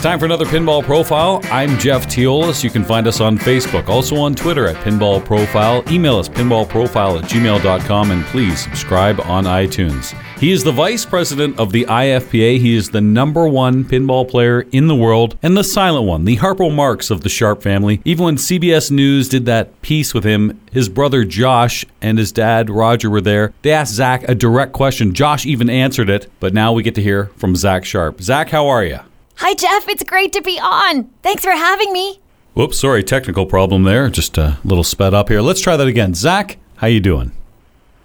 It's time for another Pinball Profile. I'm Jeff Teolis. You can find us on Facebook, also on Twitter at Pinball Profile. Email us pinballprofile at gmail.com and please subscribe on iTunes. He is the vice president of the IFPA. He is the number one pinball player in the world and the silent one, the Harpo Marx of the Sharpe family. Even when CBS News did that piece with him, his brother Josh and his dad Roger were there. They asked Zach a direct question. Josh even answered it, but now we get to hear from Zach Sharpe. Zach, how are you? Hi, Jeff. It's great to be on. Thanks for having me. Whoops, sorry, technical problem there. Just a little sped up here. Let's try that again. Zach, how you doing?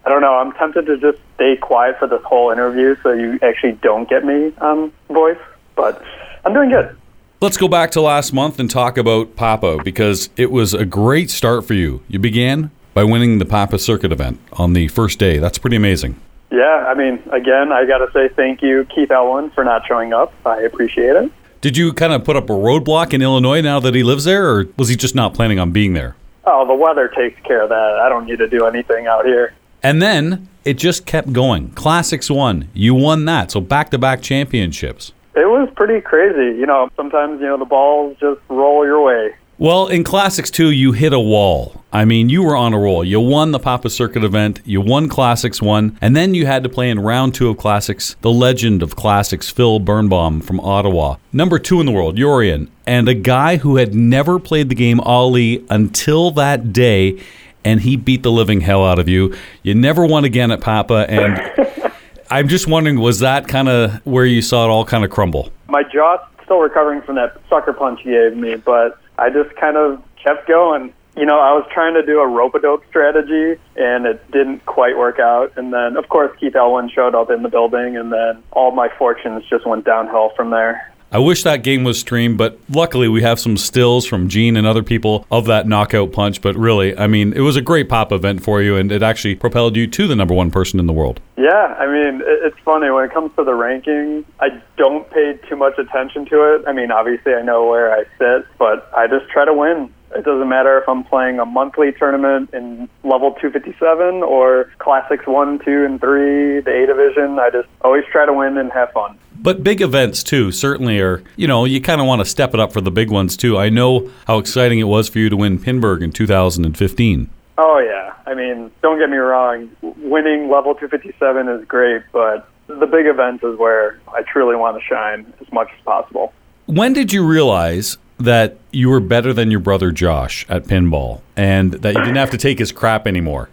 I don't know. I'm tempted to just stay quiet for this whole interview so you actually don't get me um, voice, but I'm doing good. Let's go back to last month and talk about Papa because it was a great start for you. You began by winning the Papa Circuit event on the first day. That's pretty amazing. Yeah, I mean, again, I got to say thank you, Keith Elwin, for not showing up. I appreciate it. Did you kind of put up a roadblock in Illinois now that he lives there, or was he just not planning on being there? Oh, the weather takes care of that. I don't need to do anything out here. And then it just kept going. Classics one. You won that. So back to back championships. It was pretty crazy. You know, sometimes, you know, the balls just roll your way. Well, in Classics 2, you hit a wall. I mean, you were on a roll. You won the Papa Circuit event, you won Classics 1, and then you had to play in round 2 of Classics, the legend of Classics, Phil Birnbaum from Ottawa. Number 2 in the world, Jorian, and a guy who had never played the game Ali until that day, and he beat the living hell out of you. You never won again at Papa, and I'm just wondering, was that kind of where you saw it all kind of crumble? My jaw's still recovering from that sucker punch he gave me, but I just kind of kept going. You know, I was trying to do a rope a dope strategy and it didn't quite work out. And then, of course, Keith Elwin showed up in the building, and then all my fortunes just went downhill from there. I wish that game was streamed, but luckily we have some stills from Gene and other people of that knockout punch. But really, I mean, it was a great pop event for you, and it actually propelled you to the number one person in the world. Yeah, I mean, it's funny when it comes to the ranking. I don't pay too much attention to it. I mean, obviously, I know where I sit, but I just try to win. It doesn't matter if I'm playing a monthly tournament in level 257 or classics 1, 2, and 3, the A division. I just always try to win and have fun. But big events too certainly are, you know, you kind of want to step it up for the big ones too. I know how exciting it was for you to win Pinburgh in 2015. Oh, yeah. I mean, don't get me wrong. Winning level 257 is great, but the big events is where I truly want to shine as much as possible. When did you realize that you were better than your brother Josh at pinball and that you didn't have to take his crap anymore?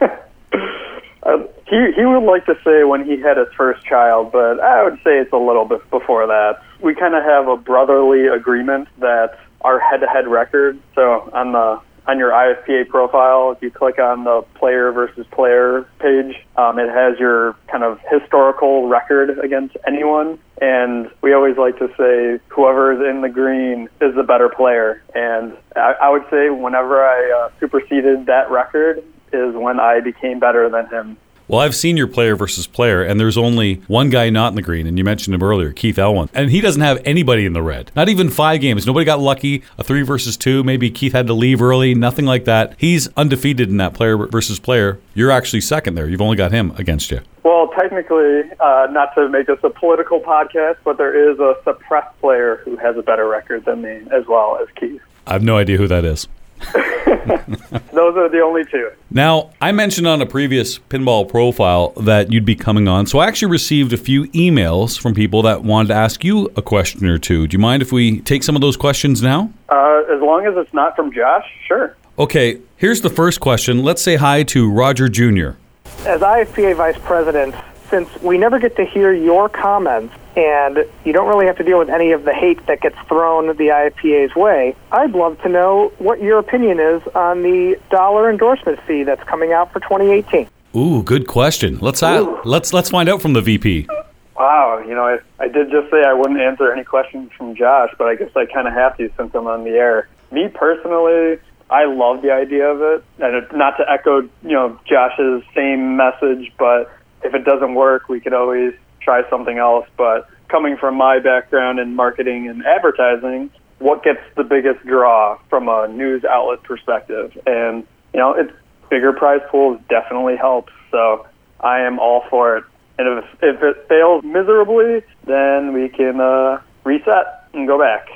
Uh, he he would like to say when he had his first child, but I would say it's a little bit before that. We kind of have a brotherly agreement that our head-to-head record. So on the on your IFPA profile, if you click on the player versus player page, um, it has your kind of historical record against anyone. And we always like to say whoever is in the green is the better player. And I, I would say whenever I uh, superseded that record is when I became better than him. Well, I've seen your player versus player, and there's only one guy not in the green, and you mentioned him earlier, Keith Elwin. And he doesn't have anybody in the red. Not even five games. Nobody got lucky. A three versus two. Maybe Keith had to leave early. Nothing like that. He's undefeated in that player versus player. You're actually second there. You've only got him against you. Well, technically, uh, not to make this a political podcast, but there is a suppressed player who has a better record than me, as well as Keith. I have no idea who that is. Those are the only two. Now, I mentioned on a previous pinball profile that you'd be coming on, so I actually received a few emails from people that wanted to ask you a question or two. Do you mind if we take some of those questions now? Uh, as long as it's not from Josh, sure. Okay, here's the first question. Let's say hi to Roger Jr. as IFPA vice president, since we never get to hear your comments and you don't really have to deal with any of the hate that gets thrown the IFPA's way, I'd love to know what your opinion is on the dollar endorsement fee that's coming out for 2018. Ooh, good question. Let's uh, let's let's find out from the VP. Wow, you know, I, I did just say I wouldn't answer any questions from Josh, but I guess I kind of have to since I'm on the air. Me personally, I love the idea of it, and it, not to echo, you know, Josh's same message, but if it doesn't work, we could always try something else. But coming from my background in marketing and advertising, what gets the biggest draw from a news outlet perspective? And you know, it's bigger prize pools definitely helps. So I am all for it. And if if it fails miserably, then we can uh, reset. and go back.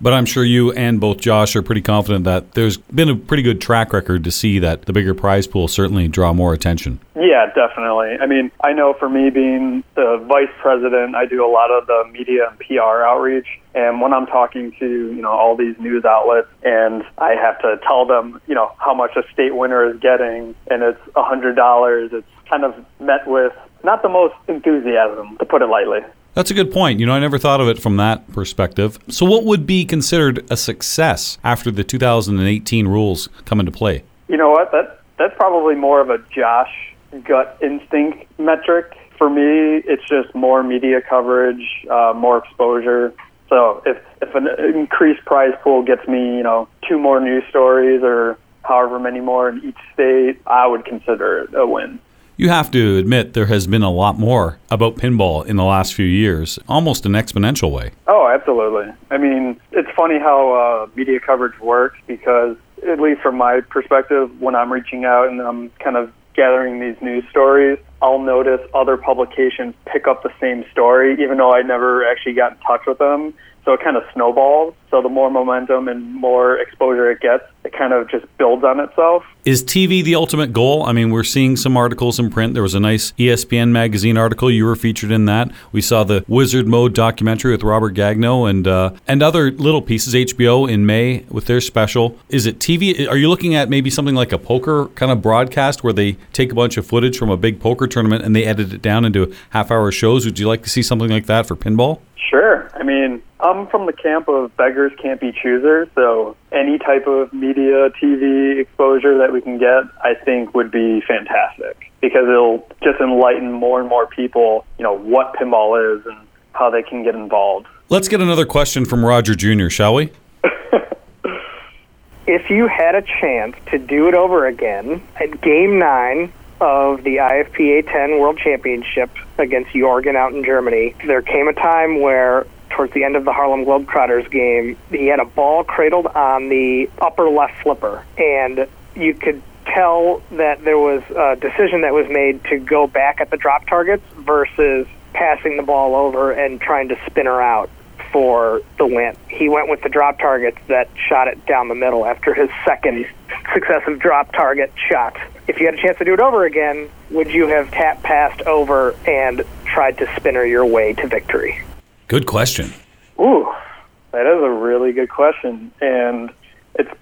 But I'm sure you and both Josh are pretty confident that there's been a pretty good track record to see that the bigger prize pool certainly draw more attention. Yeah, definitely. I mean, I know for me being the vice president, I do a lot of the media and PR outreach. And when I'm talking to, you know, all these news outlets and I have to tell them, you know, how much a state winner is getting and it's a $100, it's kind of met with not the most enthusiasm, to put it lightly. That's a good point. You know, I never thought of it from that perspective. So, what would be considered a success after the 2018 rules come into play? You know what? That that's probably more of a Josh gut instinct metric. For me, it's just more media coverage, uh, more exposure. So if if an increased prize pool gets me, you know, two more news stories or however many more in each state, I would consider it a win you have to admit there has been a lot more about pinball in the last few years, almost an exponential way. Oh, absolutely. I mean, it's funny how uh, media coverage works because, at least from my perspective, when I'm reaching out and I'm kind of gathering these news stories, I'll notice other publications pick up the same story, even though I never actually got in touch with them. So it kind of snowballs. So the more momentum and more exposure it gets, it kind of just builds on itself. Is TV the ultimate goal? I mean, we're seeing some articles in print. There was a nice ESPN magazine article. You were featured in that. We saw the Wizard Mode documentary with Robert Gagno and uh, and other little pieces. HBO in May with their special. Is it TV? Are you looking at maybe something like a poker kind of broadcast where they take a bunch of footage from a big poker tournament and they edit it down into half-hour shows? Would you like to see something like that for pinball? Sure. I mean, I'm from the camp of beggars can't be choosers, so any type of media, TV exposure that we can get, I think would be fantastic because it'll just enlighten more and more people, you know, what pinball is and how they can get involved. Let's get another question from Roger Jr., shall we? if you had a chance to do it over again at game nine of the IFPA 10 World Championship against Jorian out in Germany, there came a time where towards the end of the Harlem Globetrotters game, he had a ball cradled on the upper left flipper, and you could tell that there was a decision that was made to go back at the drop targets versus passing the ball over and trying to spin her out for the win. He went with the drop targets that shot it down the middle after his second successive drop target shot. If you had a chance to do it over again, would you have tap passed over and tried to spinner your way to victory? Good question. Ooh, that is a really good question. And it's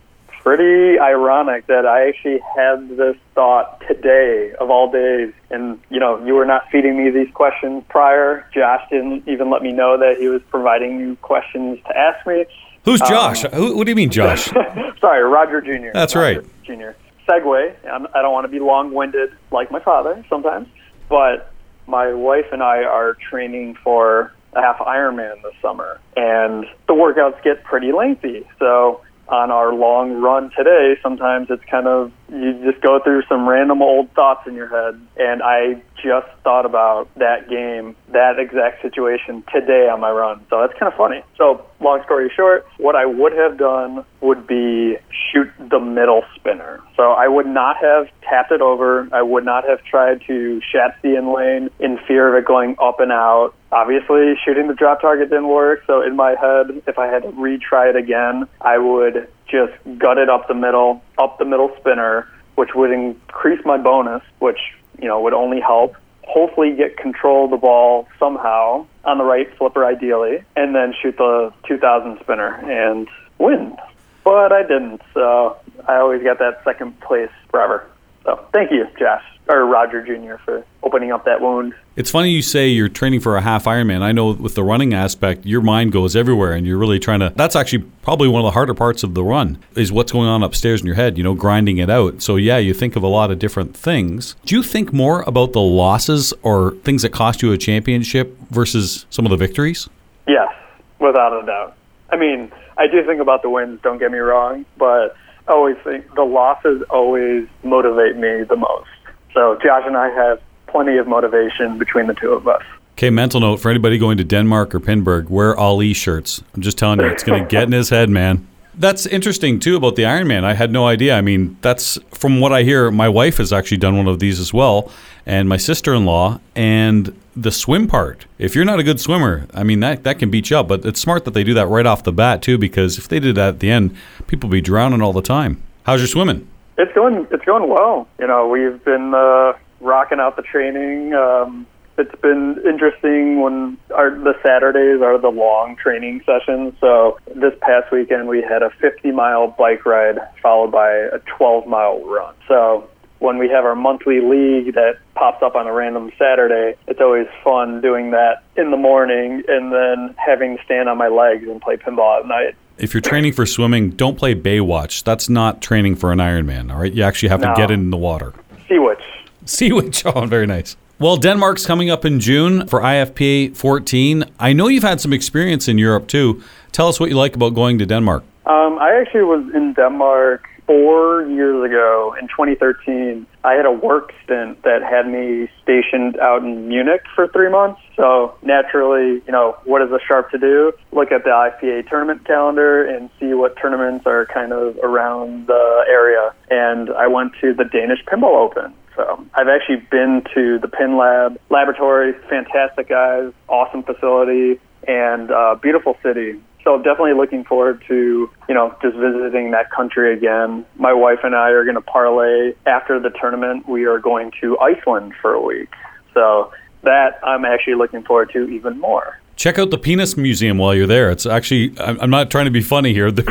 pretty ironic that I actually had this thought today of all days. And, you know, you were not feeding me these questions prior. Josh didn't even let me know that he was providing you questions to ask me. Who's um, Josh? Um, Who, what do you mean, Josh? sorry, Roger Jr. That's Roger right. Jr. Segue. I'm, I don't want to be long winded like my father sometimes, but my wife and I are training for a half Ironman this summer, and the workouts get pretty lengthy. So on our long run today, sometimes it's kind of you just go through some random old thoughts in your head. And I just thought about that game, that exact situation today on my run. So that's kind of funny. So, long story short, what I would have done would be shoot the middle spinner. So I would not have tapped it over. I would not have tried to shat the in lane in fear of it going up and out. Obviously, shooting the drop target didn't work. So in my head, if I had to retry it again, I would just gutted up the middle, up the middle spinner, which would increase my bonus, which you know would only help. Hopefully, get control of the ball somehow on the right flipper, ideally, and then shoot the 2000 spinner and win. But I didn't, so I always got that second place forever. So thank you, Josh or Roger Jr. for opening up that wound. It's funny you say you're training for a half Ironman. I know with the running aspect, your mind goes everywhere, and you're really trying to. That's actually probably one of the harder parts of the run is what's going on upstairs in your head. You know, grinding it out. So yeah, you think of a lot of different things. Do you think more about the losses or things that cost you a championship versus some of the victories? Yes, without a doubt. I mean, I do think about the wins. Don't get me wrong, but Always think the losses always motivate me the most. So Josh and I have plenty of motivation between the two of us. Okay, mental note for anybody going to Denmark or Pinburgh, wear Ali shirts. I'm just telling you, it's going to get in his head, man. That's interesting too about the Ironman. I had no idea. I mean, that's from what I hear. My wife has actually done one of these as well, and my sister-in-law. And the swim part. If you're not a good swimmer, I mean that that can beat you up. But it's smart that they do that right off the bat too, because if they did that at the end, people would be drowning all the time. How's your swimming? It's going it's going well. You know, we've been uh, rocking out the training. Um, it's been interesting when our the Saturdays are the long training sessions. So this past weekend we had a 50 mile bike ride followed by a 12 mile run. So when we have our monthly league that pops up on a random Saturday, it's always fun doing that in the morning and then having to stand on my legs and play pinball at night. If you're training for swimming, don't play Baywatch. That's not training for an Ironman, all right? You actually have No. to get in the water. Sea Witch. Sea Witch. Oh, very nice. Well, Denmark's coming up in June for IFPA 14. I know you've had some experience in Europe too. Tell us what you like about going to Denmark. Um, I actually was in Denmark four years ago in 2013. I had a work stint that had me stationed out in Munich for three months. So naturally, you know, what is a Sharpe to do? Look at the IPA tournament calendar and see what tournaments are kind of around the area. And I went to the Danish Pinball Open. So I've actually been to the Pin Lab laboratory. Fantastic guys, awesome facility, and uh, beautiful city. So definitely looking forward to you know just visiting that country again. My wife and I are going to parlay after the tournament. We are going to Iceland for a week. So that I'm actually looking forward to even more. Check out the Penis Museum while you're there. It's actually, I'm not trying to be funny here.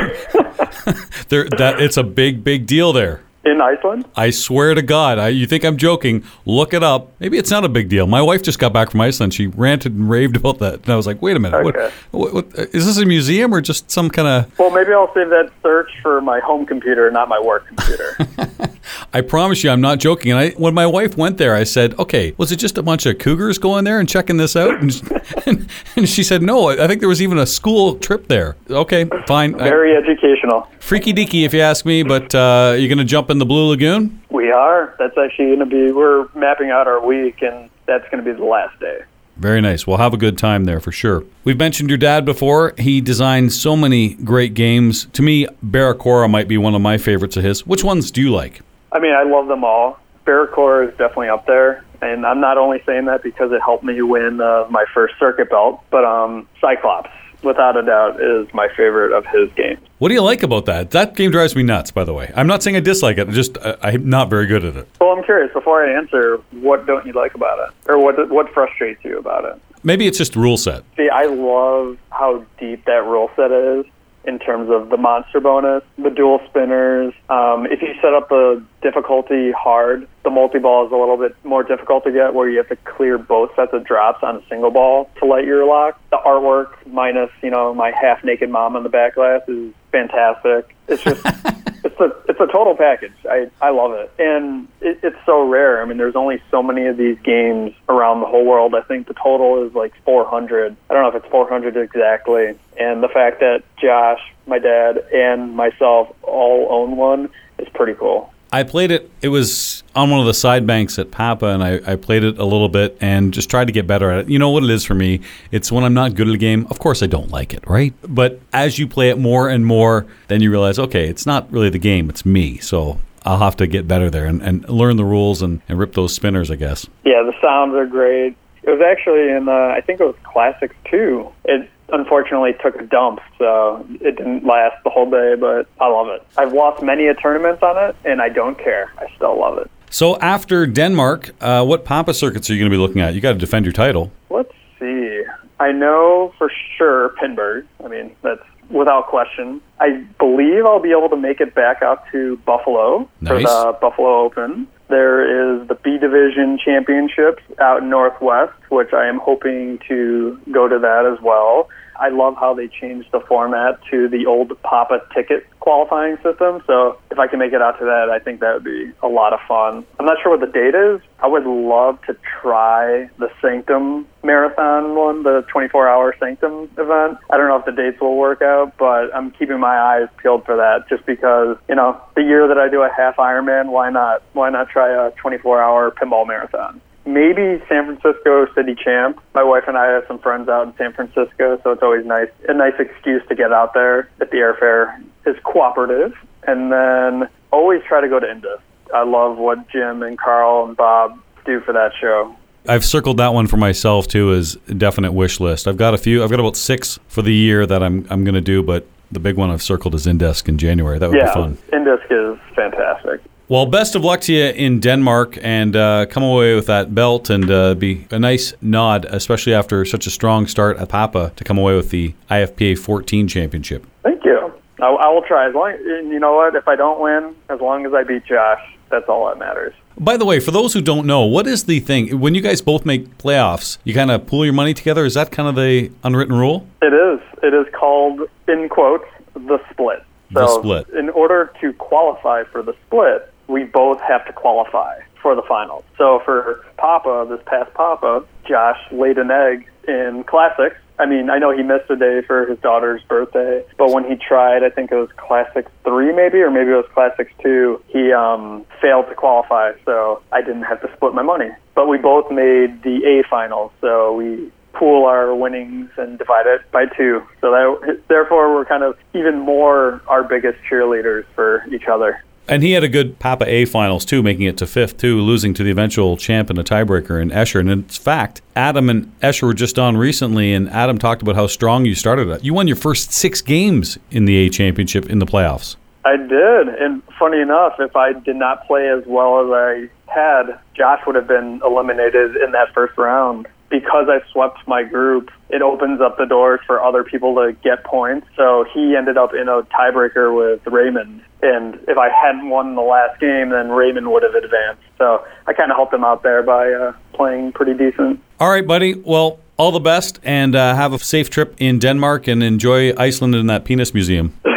there, that it's a big, big deal there. In Iceland? I swear to God, I, you think I'm joking? Look it up. Maybe it's not a big deal. My wife just got back from Iceland. She ranted and raved about that, and I was like, "Wait a minute, Okay. what, what, what, is this a museum or just some kind of?" Well, maybe I'll save that search for my home computer, not my work computer. I promise you, I'm not joking. And I, when my wife went there, I said, "Okay, was it just a bunch of cougars going there and checking this out?" And, and, and she said, "No, I think there was even a school trip there." Okay, fine. I- Very educational. freaky deaky, if you ask me. But uh, you're gonna jump in the Blue Lagoon? We are. That's actually going to be. We're mapping out our week, and that's going to be the last day. Very nice. We'll have a good time there for sure. We've mentioned your dad before. He designed so many great games. To me, Barracora might be one of my favorites of his. Which ones do you like? I mean, I love them all. Barracora is definitely up there, and I'm not only saying that because it helped me win uh, my first circuit belt, but um, Cyclops, without a doubt, is my favorite of his games. What do you like about that? That game drives me nuts, by the way. I'm not saying I dislike it. Just I, I'm not very good at it. Well, I'm curious. Before I answer, what don't you like about it, or what what frustrates you about it? Maybe it's just rule set. See, I love how deep that rule set is in terms of the monster bonus, the dual spinners. Um, if you set up the difficulty hard, the multi ball is a little bit more difficult to get, where you have to clear both sets of drops on a single ball to light your lock. The artwork, minus you know my half naked mom on the back glass, is fantastic. It's just. It's a it's a total package. I I love it, and it, it's so rare. I mean, there's only so many of these games around the whole world. I think the total is like 400. I don't know if it's 400 exactly. And the fact that Josh, my dad, and myself all own one is pretty cool. I played it. It was on one of the side banks at Papa, and I, I played it a little bit and just tried to get better at it. You know what it is for me? It's when I'm not good at a game. Of course, I don't like it, right? But as you play it more and more, then you realize, okay, it's not really the game; it's me. So I'll have to get better there and, and learn the rules and, and rip those spinners, I guess. Yeah, the sounds are great. It was actually in uh, I think it was Classics 2. It unfortunately took a dump, so it didn't last the whole day, but I love it. I've lost many a tournaments on it, and I don't care. I still love it. So after Denmark, uh, what Papa circuits are you going to be looking at? You got to defend your title. Let's see. I know for sure Pinburgh. I mean, that's without question. I believe I'll be able to make it back out to Buffalo for the Buffalo Open. There is the B Division Championships out in Northwest, which I am hoping to go to that as well. I love how they changed the format to the old Papa ticket qualifying system. So if I can make it out to that, I think that would be a lot of fun. I'm not sure what the date is. I would love to try the Sanctum Marathon one, the 24 hour Sanctum event. I don't know if the dates will work out, but I'm keeping my eyes peeled for that just because, you know, the year that I do a half Ironman, why not? Why not try a 24 hour pinball marathon? Maybe San Francisco city champ. My wife and I have some friends out in San Francisco, so it's always nice a nice excuse to get out there if the airfare is cooperative. And then always try to go to INDISC. I love what Jim and Carl and Bob do for that show. I've circled that one for myself too as a definite wish list. I've got a few. I've got about six for the year that I'm I'm going to do, but the big one I've circled is INDISC in January. That would yeah, be fun. INDISC is fantastic. Well, best of luck to you in Denmark, and uh, come away with that belt, and uh, be a nice nod, especially after such a strong start at Papa, to come away with the IFPA 14 championship. Thank you. I, I will try. As long, you know what? If I don't win, as long as I beat Josh, that's all that matters. By the way, for those who don't know, what is the thing when you guys both make playoffs? You kind of pool your money together. Is that kind of the unwritten rule? It is. It is called, in quotes, the split. The split. In order to qualify for the split, we both have to qualify for the finals. So for Papa, this past Papa, Josh laid an egg in Classics. I mean, I know he missed a day for his daughter's birthday, but when he tried, I think it was Classics 3 maybe, or maybe it was Classics 2, he um, failed to qualify, so I didn't have to split my money. But we both made the A finals, so we pool our winnings and divide it by two. So that, therefore, we're kind of even more our biggest cheerleaders for each other. And he had a good Papa A finals too, making it to fifth too, losing to the eventual champ in a tiebreaker in Escher. And in fact, Adam and Escher were just on recently, and Adam talked about how strong you started at. You won your first six games in the A championship in the playoffs. I did, and funny enough, if I did not play as well as I had, Josh would have been eliminated in that first round. Because I swept my group, it opens up the doors for other people to get points. So he ended up in a tiebreaker with Raymond. And if I hadn't won the last game, then Raymond would have advanced. So I kind of helped him out there by uh, playing pretty decent. All right, buddy. Well, all the best, and uh, have a safe trip in Denmark, and enjoy Iceland and that penis museum.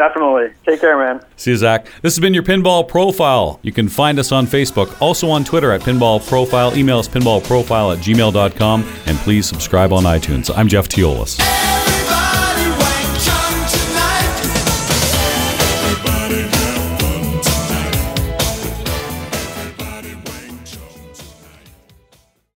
Definitely. Take care, man. See you, Zach. This has been your Pinball Profile. You can find us on Facebook, also on Twitter at Pinball Profile. Email us pinballprofile at gmail.com, and please subscribe on iTunes. I'm Jeff Teolis.